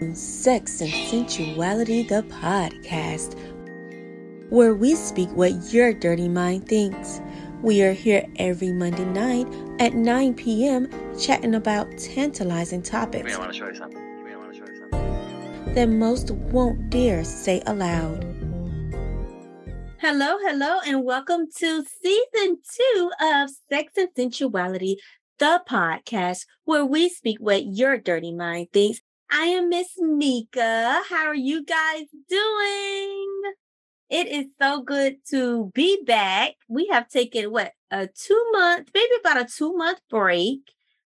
Sex and Sensuality, the podcast, where we speak what your dirty mind thinks. We are here every Monday night at 9 p.m. chatting about tantalizing topics I want to show you something. I want to show you something. that most won't dare say aloud. Hello, hello, and welcome to season two of Sex and Sensuality, the podcast, where we speak what your dirty mind thinks. I am Miss Mika. How are you guys doing? It is so good to be back. We have taken what a two month, maybe about a two month break.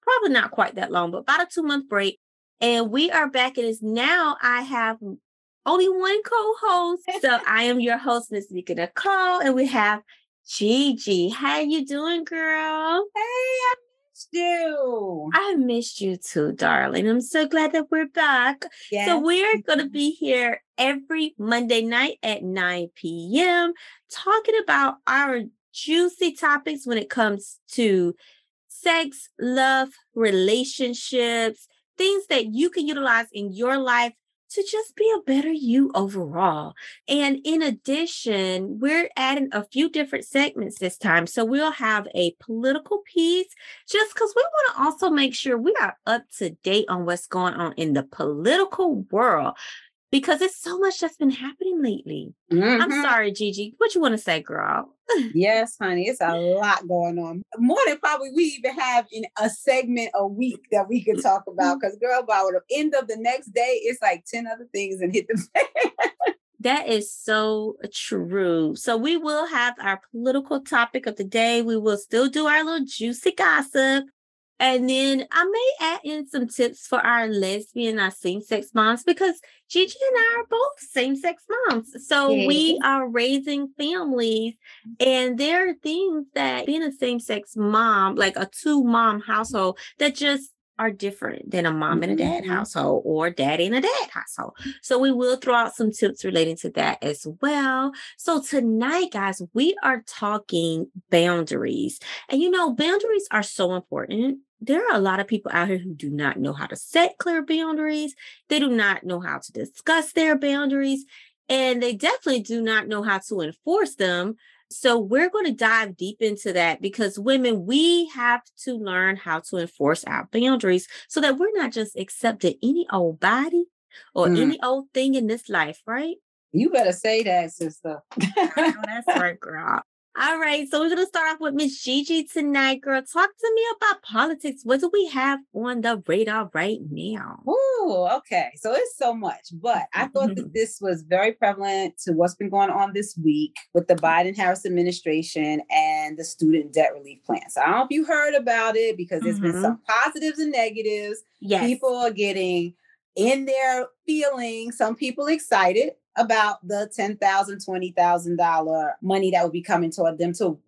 Probably not quite that long, but about a two month break. And we are back. And It is now I have only one co-host. So I am your host, Miss Mika Nicole, and we have Gigi. How you doing, girl? Hey, I missed you. I missed you too, darling. I'm so glad that we're back. Yes. So we're going to be here every Monday night at 9 p.m. talking about our juicy topics when it comes to sex, love, relationships, things that you can utilize in your life to just be a better you overall. And in addition, we're adding a few different segments this time. So we'll have a political piece just because we want to also make sure we are up to date on what's going on in the political world because it's so much that's been happening lately. I'm Mhm. sorry, Gigi. What you want to say, girl? Yes, honey, it's a lot going on. More than probably we even have in a segment a week that we could talk about. Because, girl, by the end of the next day, it's like 10 other things and hit the fan. That is so true. So we will have our political topic of the day. We will still do our little juicy gossip. And then I may add in some tips for our lesbian, our same-sex moms, because Gigi and I are both same-sex moms. So we are raising families, and there are things that being a same-sex mom, like a two-mom household, that just are different than a mom and a dad Mhm. household or daddy and a dad household. So we will throw out some tips relating to that as well. So tonight, guys, we are talking boundaries. And you know, boundaries are so important. There are a lot of people out here who do not know how to set clear boundaries. They do not know how to discuss their boundaries. And they definitely do not know how to enforce them. So we're going to dive deep into that because women, we have to learn how to enforce our boundaries so that we're not just accepting any old body or Mm. any old thing in this life, right? You better say that, sister. Know that's right, girl. All right, so we're gonna start off with Miss Gigi tonight, girl. Talk to me about politics. What do we have on the radar right now? Ooh, okay. So it's so much, but I thought that mm-hmm. this was very prevalent to what's been going on this week with the Biden Harris administration and the student debt relief plan. So I don't know if you heard about it because there's been mm-hmm. some positives and negatives. Yes. People are getting in their feelings, some people excited about the $10,000, $20,000 money that would be coming toward them to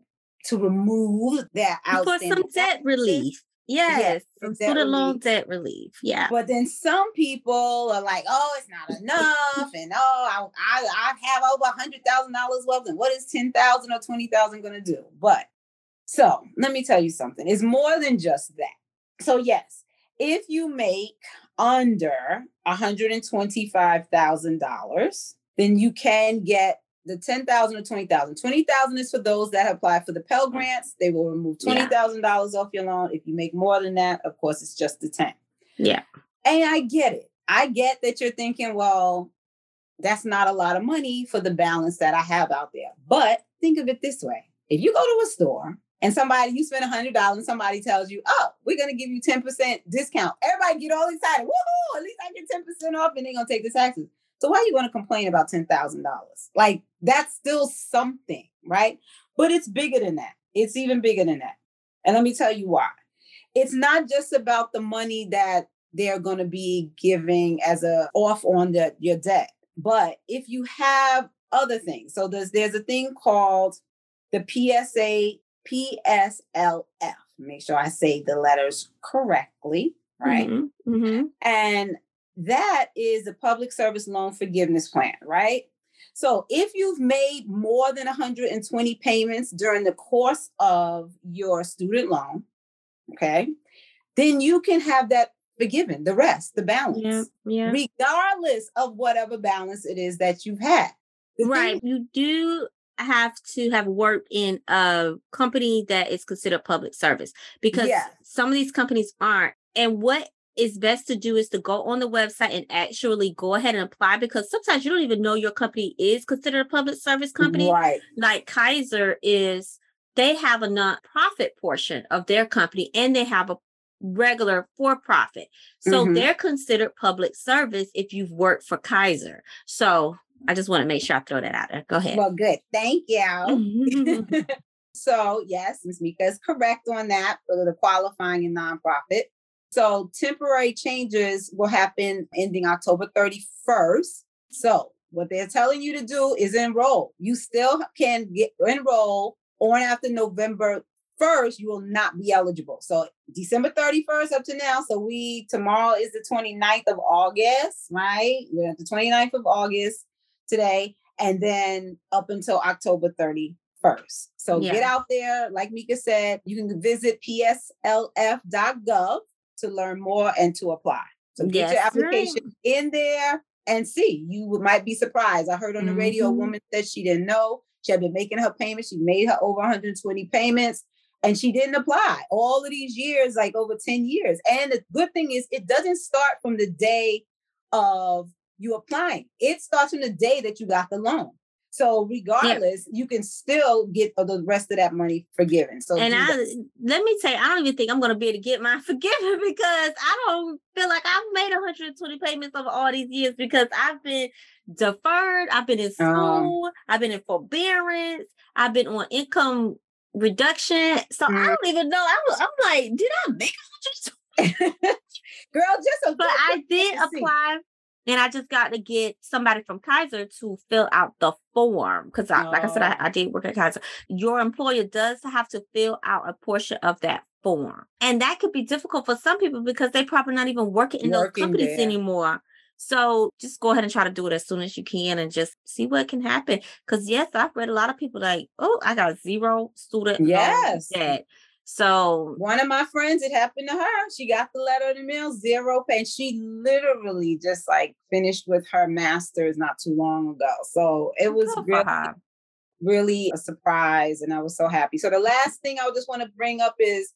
to remove that for some debt relief. Yes, Yes, some debt student loan relief. debt relief. Yeah. But then some people are like, "Oh, it's not enough," and "Oh, I I, I have over a hundred thousand dollars left, and what is ten thousand or twenty thousand going to do?" But so let me tell you something. It's more than just that. So yes, if you make under one hundred and twenty-five thousand dollars, then you can get the ten thousand or twenty thousand. Twenty thousand is for those that apply for the Pell grants. They will remove twenty thousand dollars off your loan. If you make more than that, of course, it's just the ten. Yeah. And I get it. I get that you're thinking, well, that's not a lot of money for the balance that I have out there. But think of it this way if you go to a store and somebody, you spend $100 and somebody tells you, oh, we're going to give you 10% discount, everybody get all excited. Woohoo, at least I get 10% off and they're going to take the taxes. So why are you going to complain about $10,000? Like that's still something, right? But it's bigger than that. It's even bigger than that. And let me tell you why. It's not just about the money that they're going to be giving as a off on the, your debt. But if you have other things, so there's there's a thing called the PSA PSLF. Make sure I say the letters correctly, right? Mhm, mhm. And that is a public service loan forgiveness plan, right? So if you've made more than 120 payments during the course of your student loan, okay, then you can have that forgiven the rest, the balance, Yeah, yeah. regardless of whatever balance it is that you've had. The thing Right. You do have to have worked in a company that is considered public service because Yes. some of these companies aren't. And what is best to do is to go on the website and actually go ahead and apply because sometimes you don't even know your company is considered a public service company. Right. Like Kaiser is, they have a nonprofit portion of their company and they have a regular for profit. So Mhm. they're considered public service if you've worked for Kaiser. So I just want to make sure I throw that out there. Go ahead. Well, good. Thank you. So, yes, Ms. Mika is correct on that for the qualifying and nonprofit. So, temporary changes will happen ending October 31st. So, what they're telling you to do is enroll. You still can get enroll on after November 1st. You will not be eligible. So, December 31st up to now. So, we tomorrow is the 29th of August, right? We're at the 29th of August today. And then up until October 31st. So get out there. Like Mika said, you can visit pslf.gov to learn more and to apply. So get your Yes, application in there and see. You might be surprised. I heard on the radio a Mhm. woman said she didn't know. She had been making her payments. She made her over 120 payments and she didn't apply all of these years, like over 10 years. And the good thing is, it doesn't start from the day of you applying, it starts from the day that you got the loan. So, regardless, you can still get the rest of that money forgiven. So, and I let me tell you, I don't even think I'm gonna be able to get mine forgiven because I don't feel like I've made 120 payments over all these years because I've been deferred, I've been in Oh. school, I've been in forbearance, I've been on income reduction. So I Mm. don't even know. I I'm like, did I make 120? girl, just a But I did apply and I just got to get somebody from Kaiser to fill out the form because, I, like I said, I, Oh. I did work at Kaiser. Your employer does have to fill out a portion of that form, and that could be difficult for some people because they probably not even working in Working those companies there. anymore. So just go ahead and try to do it as soon as you can and just see what can happen. Because yes, I've read a lot of people like, oh, I got zero student Yes. debt. So One of my friends, it happened to her. She got the letter in the mail, zero pay. And she literally just like finished with her master's not too long ago. So it was really, really a surprise. And I was so happy. So the last thing I just want to bring up is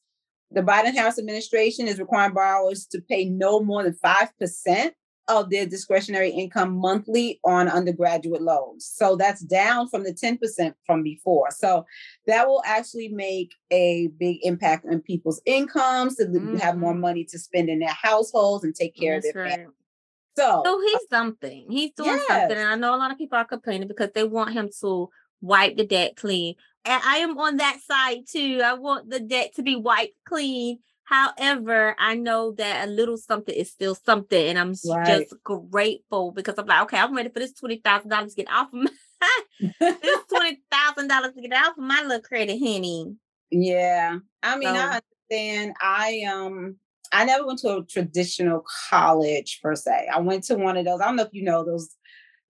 the Biden Harris administration is requiring borrowers to pay no more than 5% of their discretionary income monthly on undergraduate loans. So that's down from the 10% from before. So that will actually make a big impact on people's incomes to have more Mhm. money to spend in their households and take care That's of their right. family. So, So he's something. He's doing something. And I know a lot of people are complaining because they want him to wipe the debt clean. And I am on that side too. I want the debt to be wiped clean. However, I know that a little something is still something. And I'm Right. just grateful because I'm like, okay, I'm ready for this $20,000 to get off of my this $20,000 to get off of my little credit, honey. Yeah. I mean, So- I understand. I um I never went to a traditional college per se. I went to one of those. I don't know if you know those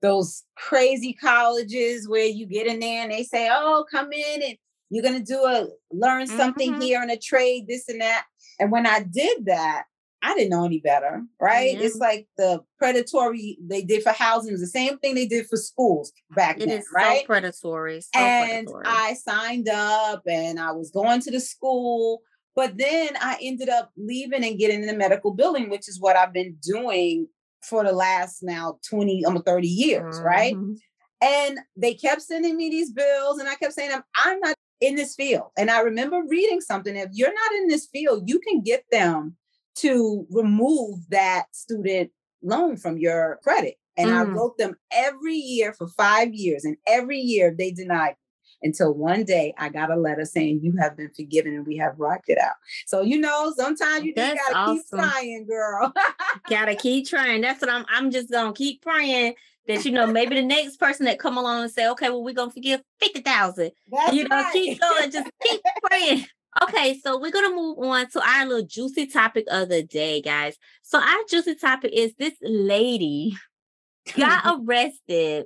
those crazy colleges where you get in there and they say, "Oh, come in and you're going to do a learn something Mhm. here and a trade this and that." And when I did that, I didn't know any better, right? Yeah. It's like the predatory they did for housing is the same thing they did for schools back It then, is right? so predatory. So and predatory. I signed up and I was going to the school. But then I ended up leaving and getting in the medical building, which is what I've been doing for the last now 20, almost 30 years, right? Mhm. And they kept sending me these bills, and I kept saying, I'm, I'm not in this field. And I remember reading something if you're not in this field, you can get them to remove that student loan from your credit. And I Mm. wrote them every year for five years, and every year they denied me until one day I got a letter saying you have been forgiven and we have wiped it out. So you know, sometimes you just gotta awesome. keep trying, girl. Gotta keep trying. That's what I'm. I'm just gonna keep praying that you know maybe the next person that come along and say, okay, well we're gonna forgive fifty thousand. That's You know, right. keep going. Just keep praying. Okay, so we're gonna move on to our little juicy topic of the day, guys. So our juicy topic is this lady got arrested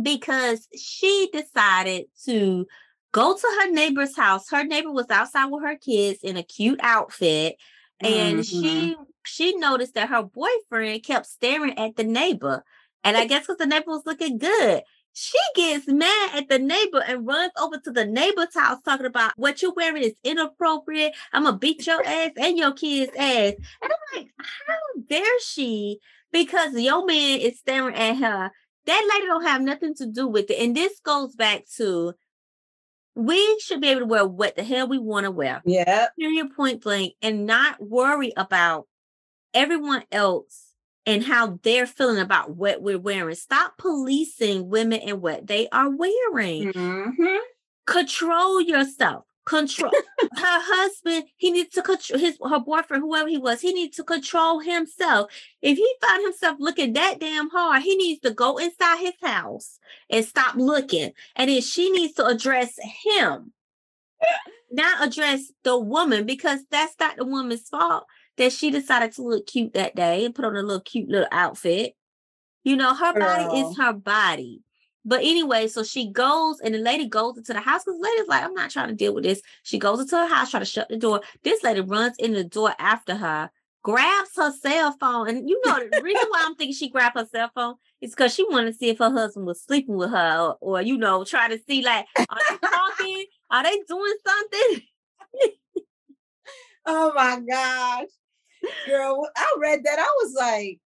because she decided to go to her neighbor's house. Her neighbor was outside with her kids in a cute outfit. and Mhm. she she noticed that her boyfriend kept staring at the neighbor, and I guess because the neighbor was looking good. She gets mad at the neighbor and runs over to the neighbor's house talking about what you're wearing is inappropriate. I'm gonna beat your ass and your kid's ass. And I'm like, how dare she? Because your man is staring at her. That lady don't have nothing to do with it. And this goes back to we should be able to wear what the hell we want to wear Yeah. period point blank and not worry about everyone else and how they're feeling about what we're wearing. Stop policing women and what they are wearing. Mhm. Control yourself. Control her husband. He needs to control his her boyfriend, whoever he was. He needs to control himself. If he found himself looking that damn hard, he needs to go inside his house and stop looking. And then she needs to address him not address the woman because that's not the woman's fault that she decided to look cute that day and put on a little cute little outfit. You know, her body Girl. is her body. But anyway, so she goes and the lady goes into the house because the lady's like, I'm not trying to deal with this. She goes into her house, try to shut the door. This lady runs in the door after her, grabs her cell phone. And you know, the reason why I'm thinking she grabbed her cell phone is because she wanted to see if her husband was sleeping with her or, or you know, try to see like, are they talking? Are they doing something? Oh my gosh. Girl, I read that. I was like,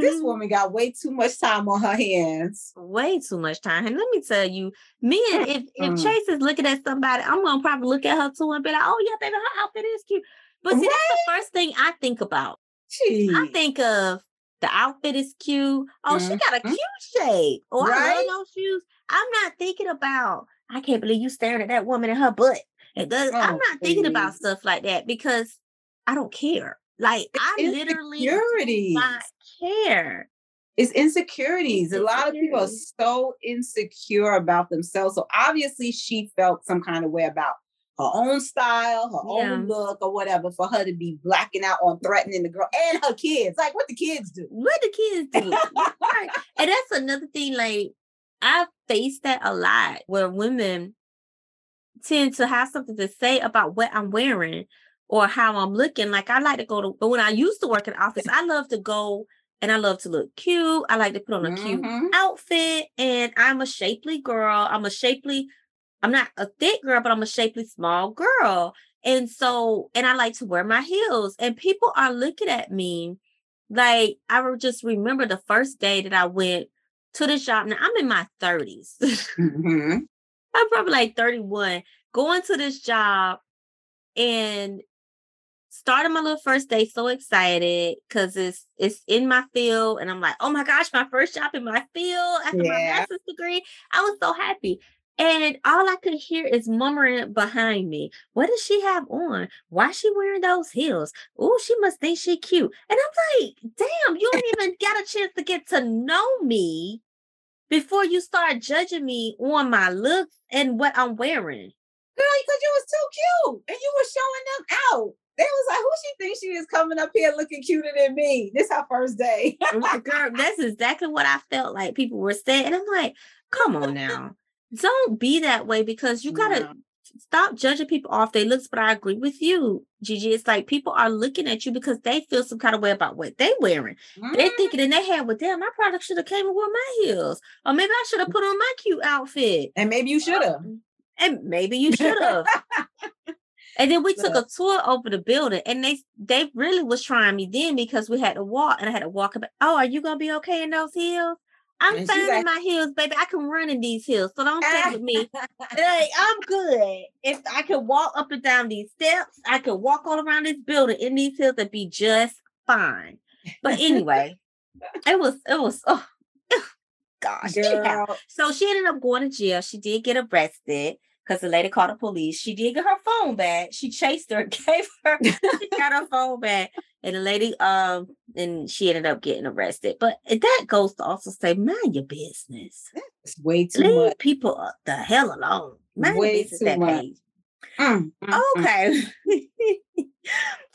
this Mhm. woman got way too much time on her hands. way too much time. And let me tell you, me and if if Mm. Chase is looking at somebody, I'm gonna probably look at her too and be like, oh yeah, baby, her outfit is cute. But see, that's the first thing I think about. Gee. I think of the outfit is cute. Oh, she got a Mhm. cute shape. Oh, I Right? love those shoes. I'm not thinking about, I can't believe you staring at that woman in her butt. It does, I'm Oh, not thinking about stuff like that because I don't care. Like I literally do not care. It's insecurities. A lot of people are so insecure about themselves. So obviously she felt some kind of way about her own style, her Yeah. own look, or whatever, for her to be blacking out on threatening the girl and her kids. Like what the kids do. What the kids do? Right. And that's another thing, like I face that a lot where women tend to have something to say about what I'm wearing or how I'm looking. Like I like to go to but when I used to work in the office, I love to go and I love to look cute. I like to put on a cute Mhm. outfit and I'm a shapely girl. I'm a shapely, I'm not a thick girl, but I'm a shapely small girl. And so, and I like to wear my heels. And people are looking at me like I just remember the first day that I went to the shop. Now I'm in my 30s. Mhm. I'm probably like 31, going to this job and starting my little first day so excited because it's it's in my field and I'm like, oh my gosh, my first job in my field after my master's degree. I was so happy. And all I could hear is murmuring behind me. What does she have on? Why is she wearing those heels? Oh, she must think she cute. And I'm like, damn, you don't even got a chance to get to know me before you start judging me on my looks and what I'm wearing. Girl, because you was too cute and you were showing them out. They was like, who she thinks she is coming up here looking cuter than me? This her first day. Like, Girl, that's exactly what I felt like people were saying. And I'm like, come on now. Don't be that way because you gotta No. stop judging people off their looks. But I agree with you, Gigi. It's like people are looking at you because they feel some kind of way about what they're wearing. They're Mhm. thinking in their head, well, damn, my product should have came and wore my heels. Or maybe I should have put on my cute outfit. And maybe you should have. And maybe you should have. And then we took a tour over the building, and they they really was trying me then because we had to walk, and I had to walk about. Oh, are you gonna be okay in those heels? I'm And fine she's in my heels, baby. I can run in these heels, so don't play with me. Like, I'm good. If I can walk up and down these steps, I can walk all around this building in these heels and be just fine. But anyway, it was it was oh gosh. Girl, So she ended up going to jail. She did get arrested because the lady called the police. She did get her phone back. She chased her, gave her, she got her phone back. And the lady, um, and she ended up getting arrested. But that goes to also say, mind your business. it's way too Leave much. people the hell alone. Mind Way your business that much. page. Mm, mm, mm, Okay.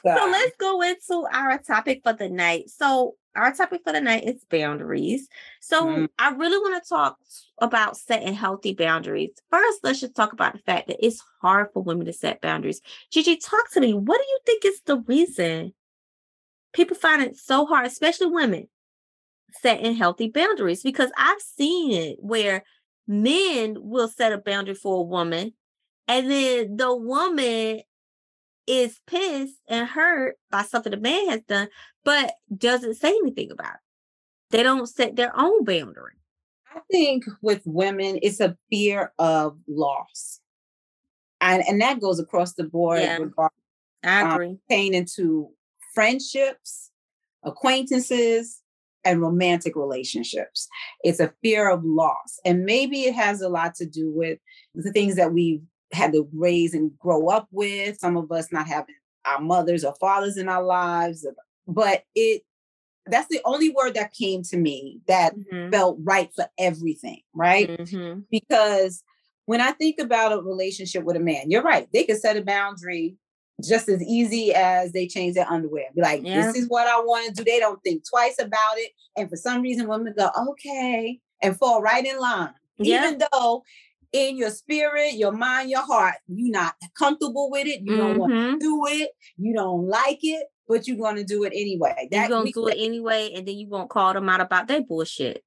So let's go into our topic for the night. So our topic for the night is boundaries. So Mhm. I really want to talk about setting healthy boundaries. First, let's just talk about the fact that it's hard for women to set boundaries. Gigi, talk to me. What do you think is the reason people find it so hard, especially women, setting healthy boundaries because I've seen it where men will set a boundary for a woman and then the woman is pissed and hurt by something the man has done, but doesn't say anything about it. They don't set their own boundary. I think with women, it's a fear of loss. And, and that goes across the board Yeah. I Um, agree. pertaining to friendships, acquaintances, and romantic relationships. It's a fear of loss. And maybe it has a lot to do with the things that we've had to raise and grow up with. Some of us not having our mothers or fathers in our lives. But it that's the only word that came to me that Mhm. felt right for everything, right? Mhm. because when I think about a relationship with a man, you're right. They could set a boundary just as easy as they change their underwear. Be like, Yeah. this is what I want to do. They don't think twice about it. And for some reason, women go, okay, and fall right in line. Yeah. Even though in your spirit, your mind, your heart, you're not comfortable with it. You don't want to mm-hmm. do it. You don't like it, but you're going to do it anyway. You're gonna do it anyway, and then you won't call them out about their bullshit.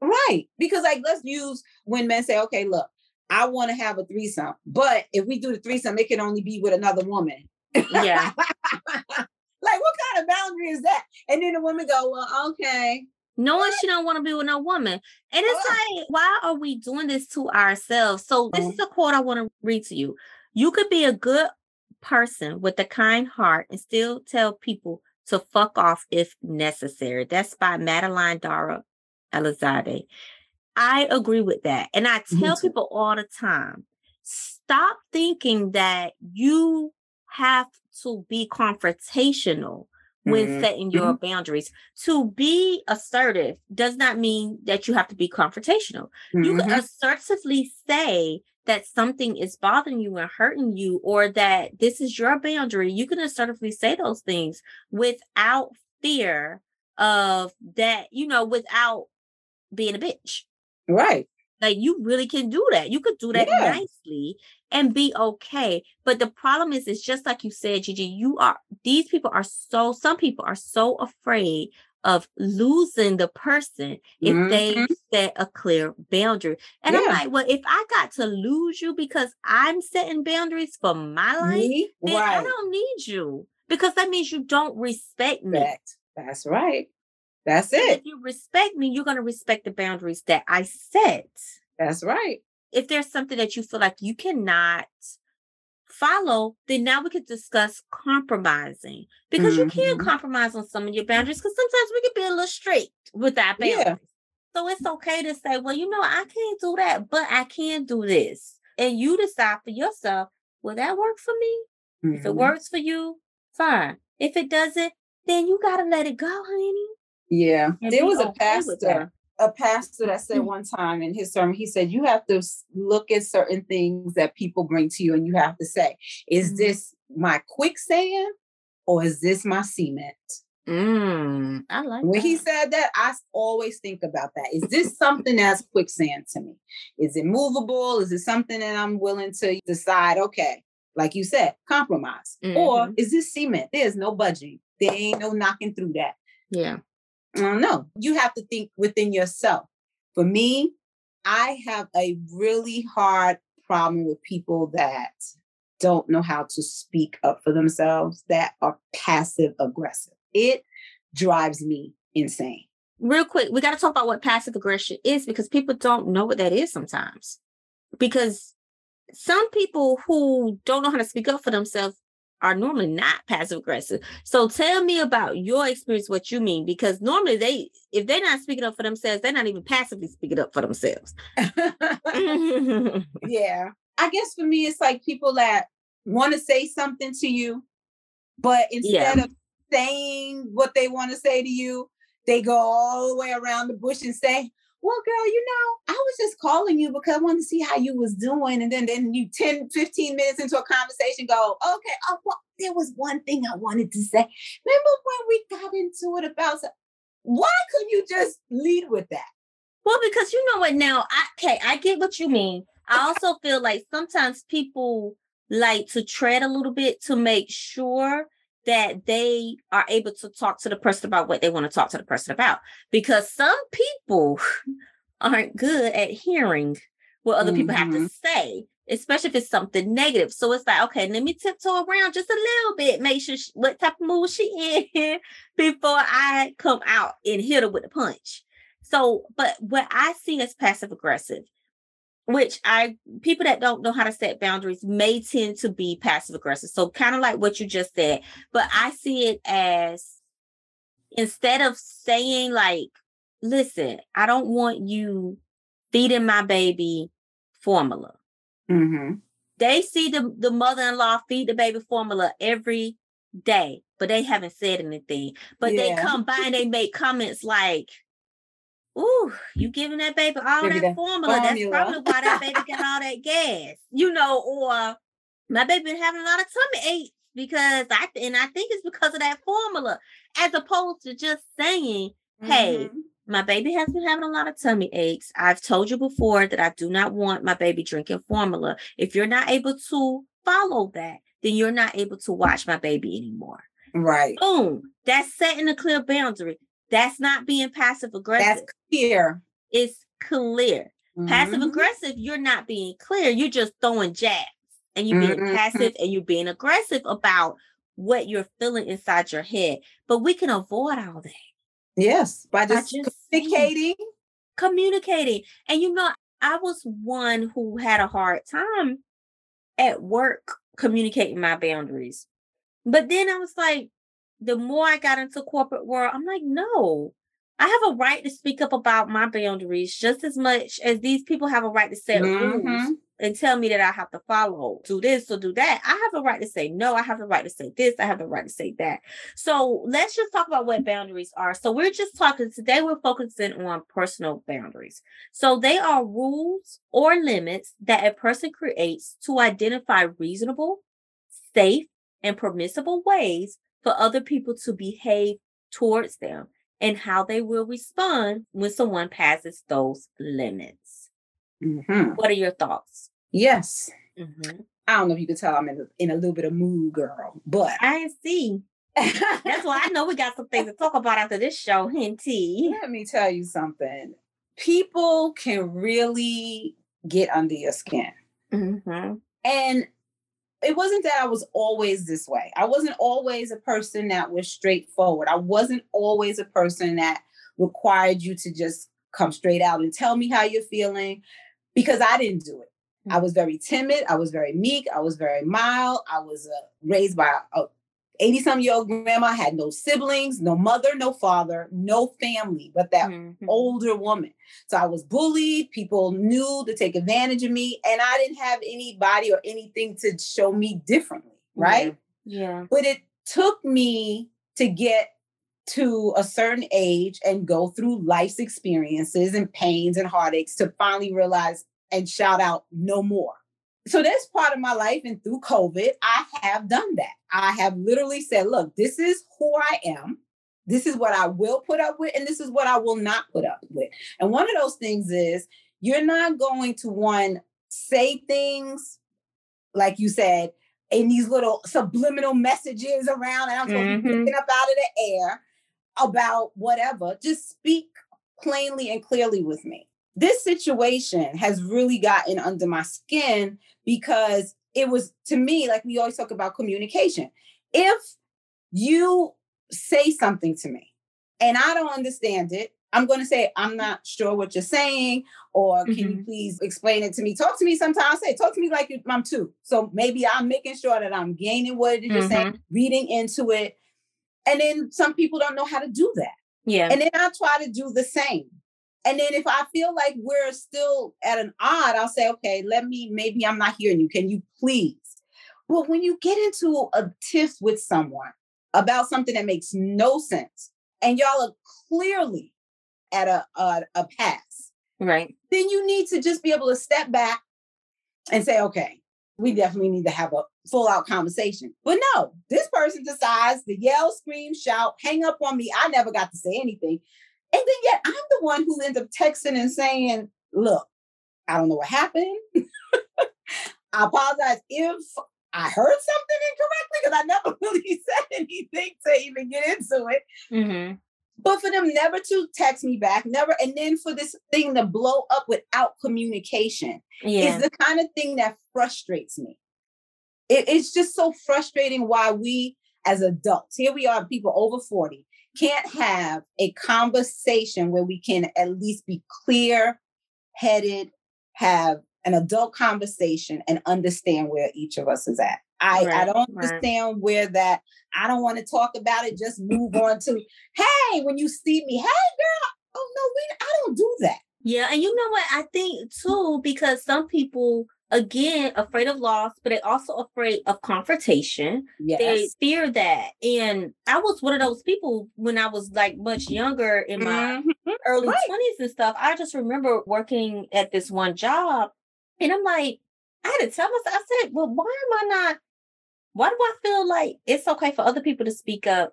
Right. Because like let's use when men say, okay, look, I want to have a threesome, but if we do the threesome, it can only be with another woman. Yeah. like what kind of boundary is that? And then the women go, Well, okay. Knowing she don't want to be with no woman. And it's Ugh. like, why are we doing this to ourselves? So this Mhm. is a quote I want to read to you. You could be a good person with a kind heart and still tell people to fuck off if necessary. That's by Madeline Dara Elizade. I agree with that. And I tell people all the time, stop thinking that you have to be confrontational when Mhm. setting your boundaries. To be assertive does not mean that you have to be confrontational. You can assertively say that something is bothering you and hurting you, or that this is your boundary. You can assertively say those things without fear of that, you know, without being a bitch. Right. Like you really can do that. You could do that Yeah. nicely and be okay. But the problem is, it's just like you said, Gigi. You are these people are so. Some people are so afraid of losing the person if they Mhm. set a clear boundary. And I'm like, well, if I got to lose you because I'm setting boundaries for my life, Me? then I don't need you because that means you don't respect me. That's right. That's And it. If you respect me, you're going to respect the boundaries that I set That's right. if there's something that you feel like you cannot follow, then now we could discuss compromising because you can Mhm. compromise on some of your boundaries because sometimes we can be a little strict with our boundaries. Yeah. So it's okay to say, well, you know, I can't do that, but I can do this. And you decide for yourself, will that work for me? If it Mhm. works for you, fine. If it doesn't, then you got to let it go, honey. Yeah. and There was a pastor a pastor that said Mm. one time in his sermon, he said, You have to look at certain things that people bring to you, and you have to say, Is Mhm. this my quicksand or is this my cement? Mm, I like When he said that. that, I always think about that. Is this something that's quicksand to me? Is it movable? Is it something that I'm willing to decide, okay, like you said, compromise? Or Mhm. is this cement? There's no budging. There ain't no knocking through that. Yeah. Know. You have to think within yourself. For me, I have a really hard problem with people that don't know how to speak up for themselves, that are passive aggressive. It drives me insane. real quick, we got to talk about what passive aggression is because people don't know what that is sometimes. Because some people who don't know how to speak up for themselves are normally not passive aggressive. So tell me about your experience, what you mean, because normally they, if they're not speaking up for themselves, they're not even passively speaking up for themselves. yeah. I guess for me, it's like people that want to say something to you, but instead of saying what they want to say to you, they go all the way around the bush and say, well, girl, you know, I was just calling you because I wanted to see how you was doing. And then, then you 10, 15 minutes into a conversation go, okay, oh, well, there was one thing I wanted to say. Remember when we got into it about, why couldn't you just lead with that? Well, because you know what now, I okay, I get what you mean. I also feel like sometimes people like to tread a little bit to make sure that they are able to talk to the person about what they want to talk to the person about. Because some people aren't good at hearing what other people have to Mhm. say, especially if it's something negative. So it's like, okay, let me tiptoe around just a little bit, make sure she, what type of mood she in before I come out and hit her with a punch. So, but what I see as passive aggressive, which I people that don't know how to set boundaries may tend to be passive aggressive. So kind of like what you just said, but I see it as instead of saying like, listen, I don't want you feeding my baby formula. Mm-hmm. They see the, the mother-in-law feed the baby formula every day, but they haven't said anything. But they come by and they make comments like, Ooh, you giving that baby all that that formula. That's probably why that baby got all that gas. You know, or my baby been having a lot of tummy aches because I and I think it's because of that formula, as opposed to just saying, Hey, Mhm. my baby has been having a lot of tummy aches. I've told you before that I do not want my baby drinking formula. If you're not able to follow that, then you're not able to watch my baby anymore. right. Boom. That's setting a clear boundary. That's not being passive aggressive. That's clear. it's clear. Passive Mhm. aggressive, you're not being clear. You're just throwing jabs and you're being Mhm. passive and you're being aggressive about what you're feeling inside your head. But we can avoid all that. Yes, by By just, just saying. communicating. communicating. And you know, I was one who had a hard time at work communicating my boundaries. But then I was like, the more I got into corporate world, I'm like, no, I have a right to speak up about my boundaries just as much as these people have a right to set rules Mhm. and tell me that I have to follow, do this or do that. I have a right to say no. I have the right to say this. I have the right to say that. So let's just talk about what boundaries are. So we're just talking today, we're focusing on personal boundaries. So they are rules or limits that a person creates to identify reasonable, safe, and permissible ways for other people to behave towards them and how they will respond when someone passes those limits. Mhm. What are your thoughts? Yes. Mhm. I don't know if you can tell I'm in a, in a little bit of mood, girl, but I see. That's why I know we got some things to talk about after this show, Hinty. Let me tell you something. People can really get under your skin. Mm-hmm. And it wasn't that I was always this way. I wasn't always a person that was straightforward. I wasn't always a person that required you to just come straight out and tell me how you're feeling because I didn't do it. I was very timid. I was very meek. I was very mild. I was uh, raised by a 80 some year old grandma, had no siblings, no mother, no father, no family, but that Mhm. older woman. So I was bullied. People knew to take advantage of me, and I didn't have anybody or anything to show me differently, right? Yeah. But it took me to get to a certain age and go through life's experiences and pains and heartaches to finally realize and shout out no more. So this part of my life and through COVID, I have done that. I have literally said, look, this is who I am. This is what I will put up with, and this is what I will not put up with. And one of those things is you're not going to one say things like you said in these little subliminal messages around, and I'm supposed to be Mhm. picking up out of the air about whatever. Just speak plainly and clearly with me. This situation has really gotten under my skin because it was to me like we always talk about communication. If you say something to me and I don't understand it, I'm going to say, I'm not sure what you're saying, or can you mm-hmm. please explain it to me? Talk to me sometimes. Say, talk to me like I'm two. So maybe I'm making sure that I'm gaining what it is you're saying, mm-hmm. reading into it. And then some people don't know how to do that. Yeah. And then I try to do the same. And then if I feel like we're still at an odd, I'll say, okay, let me, maybe I'm not hearing you. Can you please? But when you get into a tiff with someone about something that makes no sense, and y'all are clearly at a, a, a pass, right. then you need to just be able to step back and say, okay, we definitely need to have a full out conversation. But no, this person decides to yell, scream, shout, hang up on me. I never got to say anything. And then yet I'm the one who ends up texting and saying, look, I don't know what happened. I apologize if I heard something incorrectly because I never really said anything to even get into it. Mm-hmm. But for them never to text me back, never, and then for this thing to blow up without communication Yeah. is the kind of thing that frustrates me. It- it's just so frustrating why we as adults, here we are, people over 40, can't have a conversation where we can at least be clear headed, have an adult conversation, and understand where each of us is at. I, I don't right. understand where that I don't want to talk about it. Just move on to, hey, when you see me, hey girl, oh no, we I don't do that. Yeah, and you know what? I think too, because some people, again, afraid of loss, but they also afraid of confrontation. Yes. They fear that. And I was one of those people when I was like much younger in my Mhm. early Right. 20s and stuff. I just remember working at this one job, and I'm like, I had to tell myself, I said, well, why am I not? Why do I feel like it's okay for other people to speak up,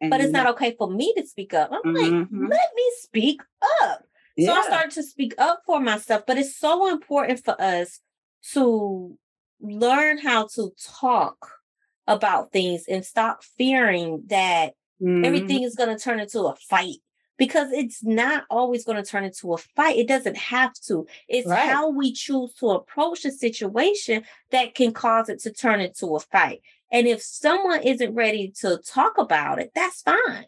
but it's not okay for me to speak up? I'm like, Mhm. let me speak up. So I started to speak up for myself, but it's so important for us to learn how to talk about things and stop fearing that Mhm. everything is going to turn into a fight because it's not always going to turn into a fight. It doesn't have to. It's Right. how we choose to approach the situation that can cause it to turn into a fight. And if someone isn't ready to talk about it, that's fine.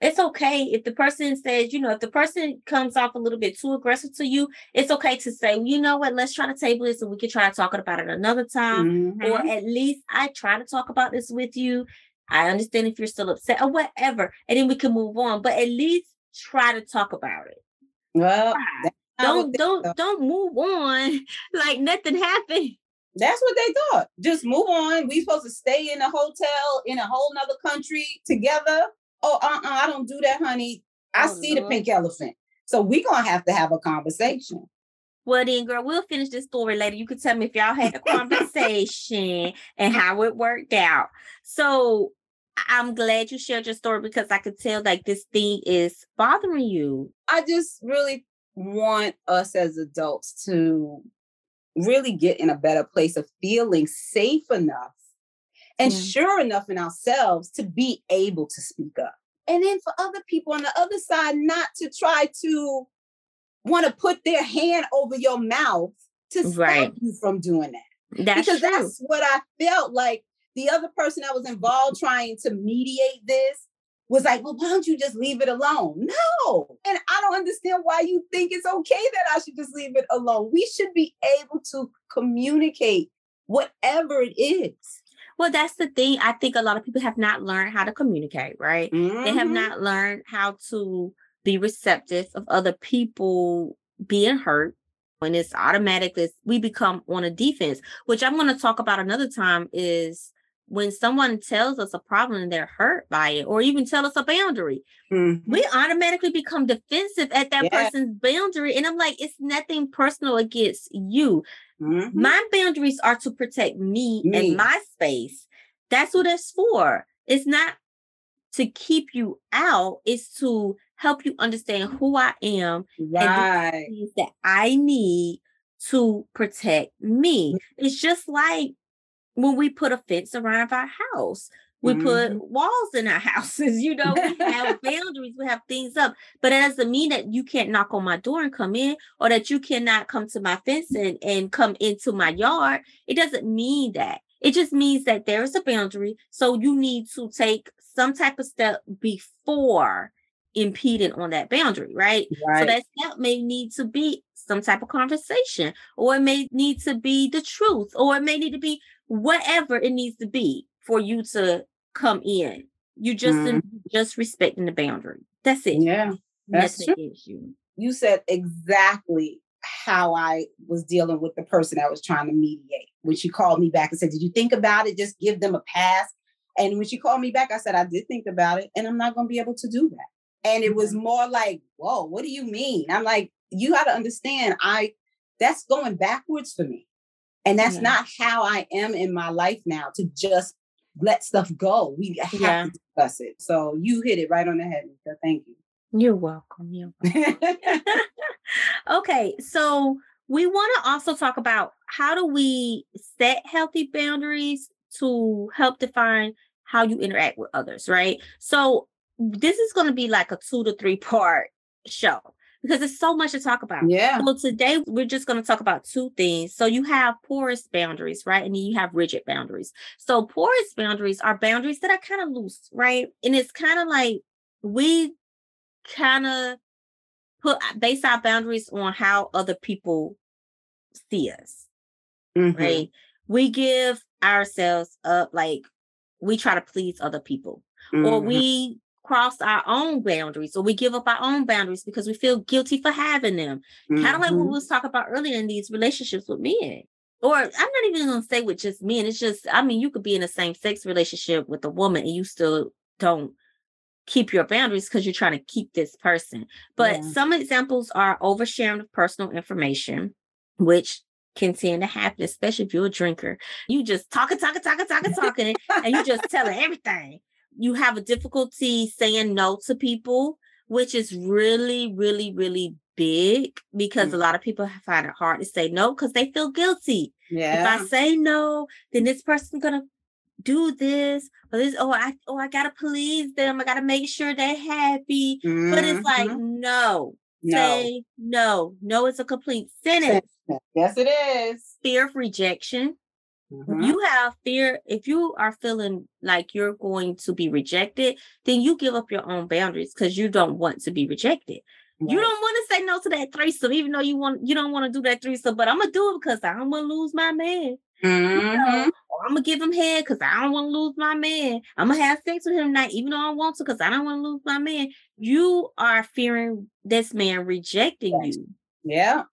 It's okay if the person says, you know, if the person comes off a little bit too aggressive to you, it's okay to say, well, you know what, let's try to table this and we can try to talk about it another time or Mhm. at least I try to talk about this with you. I understand if you're still upset or whatever, and then we can move on. But at least try to talk about it. well, Try. that's not what Don't don't don't move on like nothing happened. That's what they thought. Just move on. We supposed to stay in a hotel in a whole nother country together. Oh, uh-uh, I don't do that, honey. I Oh, see the pink elephant. So we're gonna have to have a conversation. Well then, girl, we'll finish this story later. You can tell me if y'all had a conversation and how it worked out. So I'm glad you shared your story because I could tell like this thing is bothering you. I just really want us as adults to really get in a better place of feeling safe enough and Yeah. sure enough in ourselves to be able to speak up. And then for other people on the other side, not to try to want to put their hand over your mouth to stop Right. you from doing that That's because true. that's what I felt like the other person that was involved trying to mediate this was like, well, why don't you just leave it alone? No. And I don't understand why you think it's okay that I should just leave it alone. We should be able to communicate whatever it is. Well, that's the thing. I think a lot of people have not learned how to communicate, right? They have Mhm. not learned how to be receptive of other people being hurt. When it's automatic, it's, we become on a defense, which I'm going to talk about another time is when someone tells us a problem and they're hurt by it, or even tell us a boundary, Mhm. we automatically become defensive at that Yeah. person's boundary. And I'm like, it's nothing personal against you. Mhm. My boundaries are to protect me, Me. and my space. That's what it's for. It's not to keep you out, it's to help you understand who I am Right. things that I need to protect me. Mm. It's just like when we put a fence around our house. We Mhm. put walls in our houses, you know, we have boundaries, we have things up. But it doesn't mean that you can't knock on my door and come in, or that you cannot come to my fence and, and come into my yard. It doesn't mean that. It just means that there is a boundary. So you need to take some type of step before impeding on that boundary, right? So that step may need to be some type of conversation, or it may need to be the truth, or it may need to be whatever it needs to be for you to come in. You just in- just respecting the boundary. That's it. Mm-hmm. yeah. that's Nothing against you. you said exactly how I was dealing with the person I was trying to mediate. When she called me back and said, Did you think about it? Just give them a pass. And when she called me back, I said, I did think about it, and I'm not going to be able to do that. And it was more like, Whoa, what do you mean? I'm like, You got to understand, I that's going backwards for me. And that's Yeah. not how I am in my life now to just let stuff go. We have Yeah. to discuss it. So you hit it right on the head, Nika. Thank you. You're welcome. You're welcome. okay, so we want to also talk about how do we set healthy boundaries to help define how you interact with others, right? So this is going to be like a two to three part show because there's so much to talk about. Yeah. So today we're just going to talk about two things. So you have porous boundaries, right? And then you have rigid boundaries. So porous boundaries are boundaries that are kind of loose, right? And it's kind of like we kind of put base our boundaries on how other people see us, Mhm. right? We give ourselves up like we try to please other people or Mhm. we cross our own boundaries or we give up our own boundaries because we feel guilty for having them. Kind of like what we mm-hmm. was talking about earlier in these relationships with men or i'm not even gonna say with just men it's just i mean you could be in a same sex relationship with a woman and you still don't keep your boundaries because you're trying to keep this person. But Yeah. some examples are oversharing of personal information which can tend to happen especially if you're a drinker. You just talking talking talking talking talking and talk and talk and you just telling everything you have a difficulty saying no to people which is really, really, really big because a Mm. lot of people find it hard to say no because they feel guilty. Yeah. If I say no, then this person's gonna do this or this. Oh, I oh I gotta please them. I gotta make sure they're happy. But it's like no, no. say no. No is a complete sentence. Yes, it is. Fear of rejection. Mhm. You have fear. If you are feeling like you're going to be rejected, then you give up your own boundaries because you don't want to be rejected. You don't want to say no to that threesome, even though you want you don't want to do that threesome. But I'm gonna do it because I don't want to lose my man. Mhm. Or I'm gonna give him head because I don't want to lose my man. I'm gonna have sex with him tonight, even though I want to, because I don't want to lose my man. You are fearing this man rejecting Yes. you, Yeah.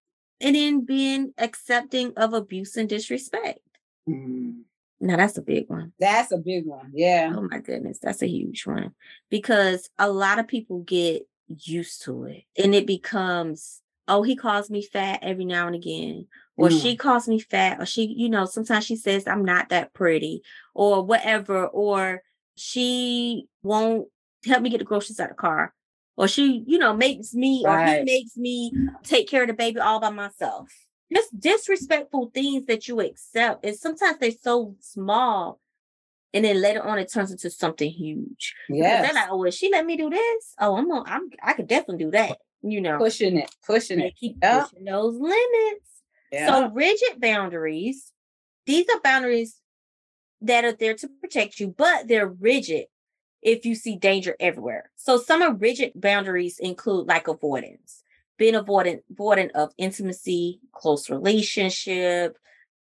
and then being accepting of abuse and disrespect. Mhm. Now that's a big one. That's a big one. Yeah. Oh my goodness, that's a huge one because a lot of people get used to it and it becomes, oh, he calls me fat every now and again, or Mm. she calls me fat, or she, you know, sometimes she says I'm not that pretty, or whatever, or she won't help me get the groceries out of the car, or she, you know, makes me or he makes me take care of the baby all by myself. Just disrespectful things that you accept, and sometimes they're so small and then later on it turns into something huge. Yeah, They're like, oh, well, she let me do this. Oh, I'm on, I'm I could definitely do that. You know, pushing it, pushing they it. keep Yeah. pushing those limits. Yeah. So rigid boundaries, these are boundaries that are there to protect you, but they're rigid if you see danger everywhere. So some of rigid boundaries include like avoidance, being avoidant, avoidant of intimacy, close relationship,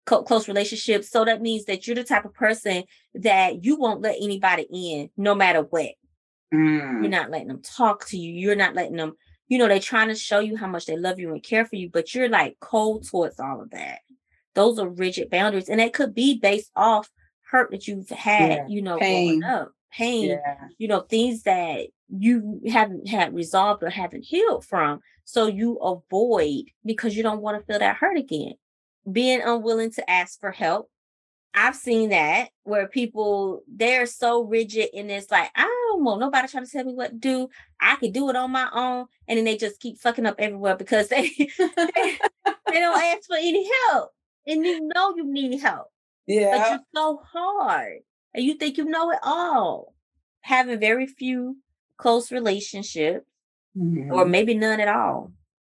co- close relationships. So that means that you're the type of person that you won't let anybody in no matter what. Mm. You're not letting them talk to you. You're not letting them, you know, they're trying to show you how much they love you and care for you, but you're like cold towards all of that. Those are rigid boundaries. And it could be based off hurt that you've had, Yeah, you know, pain. growing up, pain, Yeah. you know, things that you haven't had resolved or haven't healed from. So you avoid because you don't want to feel that hurt again. Being unwilling to ask for help. I've seen that where people they're so rigid and it's like, I don't want nobody trying to tell me what to do. I can do it on my own. And then they just keep fucking up everywhere because they they, they don't ask for any help. And you know you need help Yeah. but you're so hard and you think you know it all. Having very few close relationships, or Mhm. maybe none at all,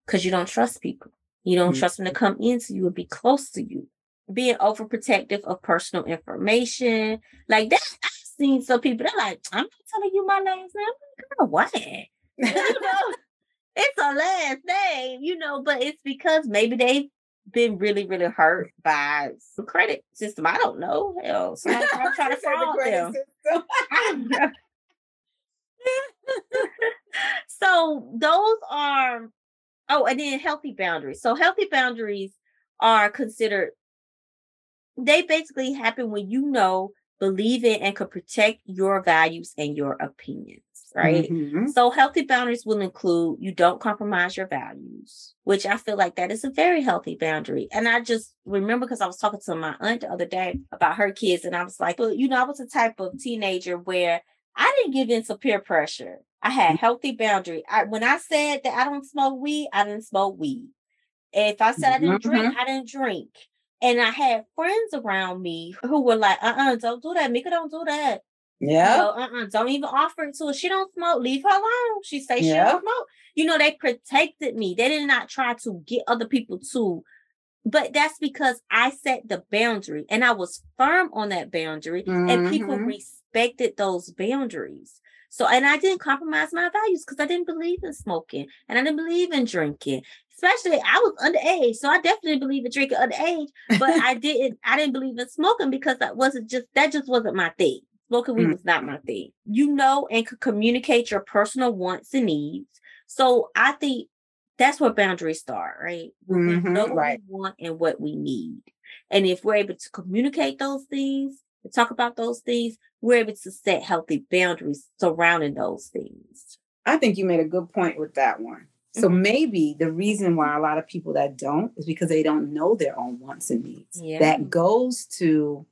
because you don't trust people. You don't Mhm. trust them to come into you and be close to you. Being overprotective of personal information, like that. I've seen some people. They're like, "I'm not telling you my last name." I'm like, Girl, what? you know, it's a last name, you know, but it's because maybe they've been really, really hurt by the credit system. I don't know. Hell, somebody try try to fraud them. system. I don't know. so those are oh, and then healthy boundaries. So healthy boundaries are considered they basically happen when you know, believe in, and can protect your values and your opinions, right? Mhm. So healthy boundaries will include you don't compromise your values, which I feel like that is a very healthy boundary. And I just remember because I was talking to my aunt the other day about her kids, and I was like, well, you know, I was a type of teenager where I didn't give in to peer pressure. I had healthy boundary. I when I said that I don't smoke weed, I didn't smoke weed. If I said I didn't drink, I didn't drink. And I had friends around me who were like, uh-uh, don't do that. Mika don't do that. Yeah. No, uh-uh, don't even offer it to her. She don't smoke. Leave her alone. She say she Yeah. don't smoke. You know, they protected me. They did not try to get other people to. But that's because I set the boundary and I was firm on that boundary and people Mhm. respected those boundaries. So, and I didn't compromise my values because I didn't believe in smoking and I didn't believe in drinking. Especially, I was underage, so I definitely believe in drinking underage. But I didn't, I didn't believe in smoking because that wasn't just that just wasn't my thing. Smoking weed Mm. was not my thing. You know, and could communicate your personal wants and needs. So I think that's where boundaries start, right? Mhm, know what right. we want and what we need. And if we're able to communicate those things and talk about those things, we're able to set healthy boundaries surrounding those things. I think you made a good point with that one. So Mhm. maybe the reason why a lot of people that don't is because they don't know their own wants and needs. Yeah. That goes to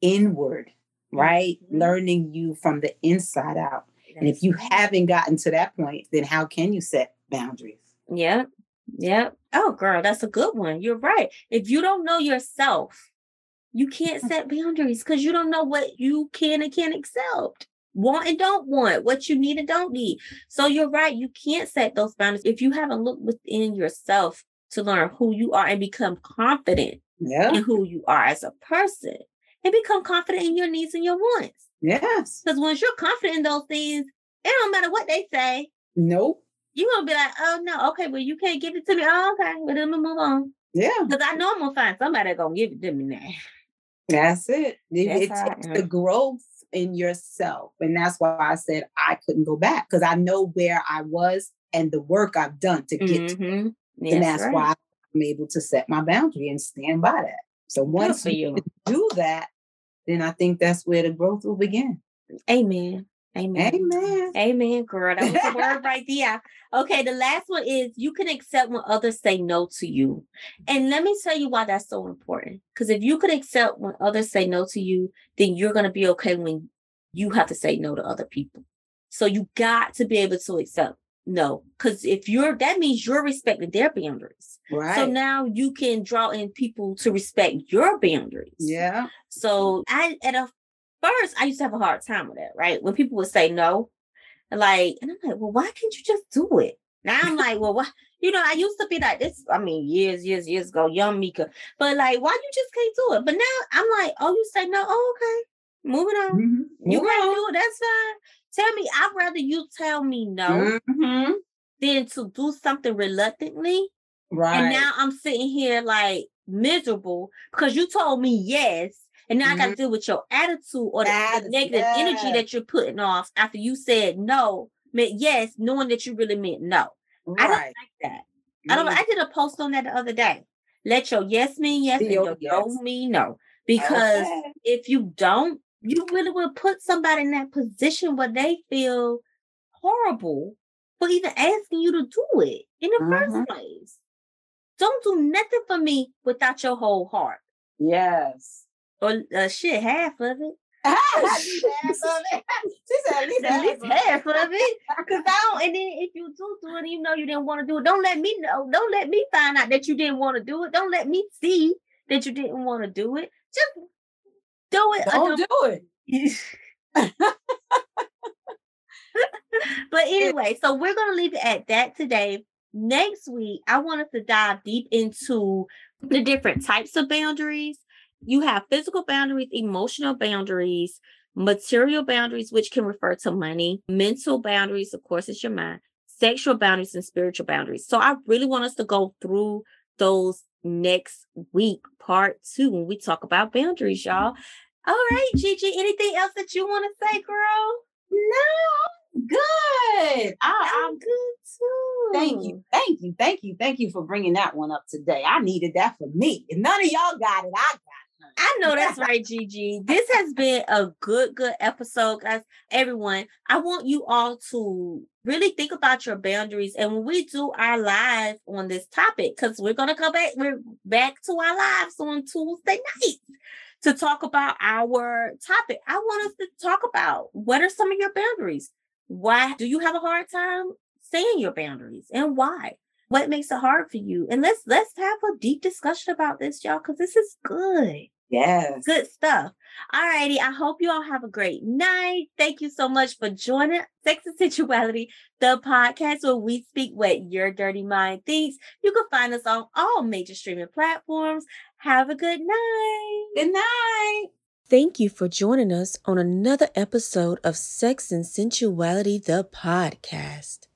inward, right? Mhm. Learning you from the inside out. And if you haven't gotten to that point, then how can you set boundaries? Yeah. Yeah. Oh, girl, that's a good one. You're right. If you don't know yourself, you can't set boundaries because you don't know what you can and can't accept, want and don't want, what you need and don't need. So you're right. You can't set those boundaries if you haven't looked within yourself to learn who you are and become confident Yeah. in who you are as a person and become confident in your needs and your wants. Yes. Because once you're confident in those things, it don't matter what they say. Nope. You're gonna be like, oh no, okay, well, you can't give it to me. Oh, okay, well, then I'm gonna move on. Yeah. Because I know I'm gonna find somebody that's gonna give it to me now. That's it. It, That's it takes the growth in yourself. And that's why I said I couldn't go back because I know where I was and the work I've done to get to Mhm. and that's why I'm able to set my boundary and stand by that. So once you. do that, then I think that's where the growth will begin. Amen. Amen. Amen. Amen, girl. That was the word right there. Okay, the last one is you can accept when others say no to you. And let me tell you why that's so important. Because if you could accept when others say no to you, then you're going to be okay when you have to say no to other people. So you got to be able to accept no. Because if you're, that means you're respecting their boundaries. Right. So now you can draw in people to respect your boundaries. yeah. So I at a first I used to have a hard time with that, right? When people would say no, like, and I'm like, well, why can't you just do it? Now I'm like, well, why? You know, I used to be like this. I mean, years, years, years ago, young Mika. But like, why you just can't do it? But now I'm like, oh, you say no, oh, okay, moving on. Mhm. You can't do it. That's fine. Tell me, I'd rather you tell me no Mhm. than to do something reluctantly. Right. And now I'm sitting here like miserable because you told me yes. And now I got to deal with your attitude or the, the negative energy that you're putting off after you said no, meant yes, knowing that you really meant no. I don't right. like that. I don't. I did a post on that the other day. Let your yes mean yes and Your your yes. no mean no. Because Okay. if you don't, you really will put somebody in that position where they feel horrible for even asking you to do it in the Mhm. first place. Don't do nothing for me without your whole heart. Yes. Or uh, shit, half of it. She said half of it. She said at least At half least of it. half of it. Cause I don't, and then if you do do it, you know you didn't want to do it. Don't let me know. Don't let me find out that you didn't want to do it. Don't let me see that you didn't want to do it. Just do it. or Don't do it. but anyway, so we're going to leave it at that today. Next week, I want us to dive deep into the different types of boundaries. You have physical boundaries, emotional boundaries, material boundaries, which can refer to money, mental boundaries, of course, it's your mind, sexual boundaries, and spiritual boundaries. So I really want us to go through those next week, part two, when we talk about boundaries, mm-hmm. y'all. All right, Gigi, anything else that you want to say, girl? No, good. I, I'm good too. Thank you. Thank you. Thank you. Thank you for bringing that one up today. I needed that for me. If none of y'all got it, I got it. I know that's right, Gigi. This has been a good, good episode, guys. Everyone, I want you all to really think about your boundaries. And when we do our live on this topic, because we're gonna come back, we're back to our lives on Tuesday night to talk about our topic. I want us to talk about what are some of your boundaries? Why do you have a hard time saying your boundaries and why? What makes it hard for you? And let's let's have a deep discussion about this, y'all, because this is good. Yes. Good stuff. All righty. I hope you all have a great night. Thank you so much for joining Sex and Sensuality, the podcast where we speak what your dirty mind thinks. You can find us on all major streaming platforms. Have a good night. Good night. Thank you for joining us on another episode of Sex and Sensuality, the podcast.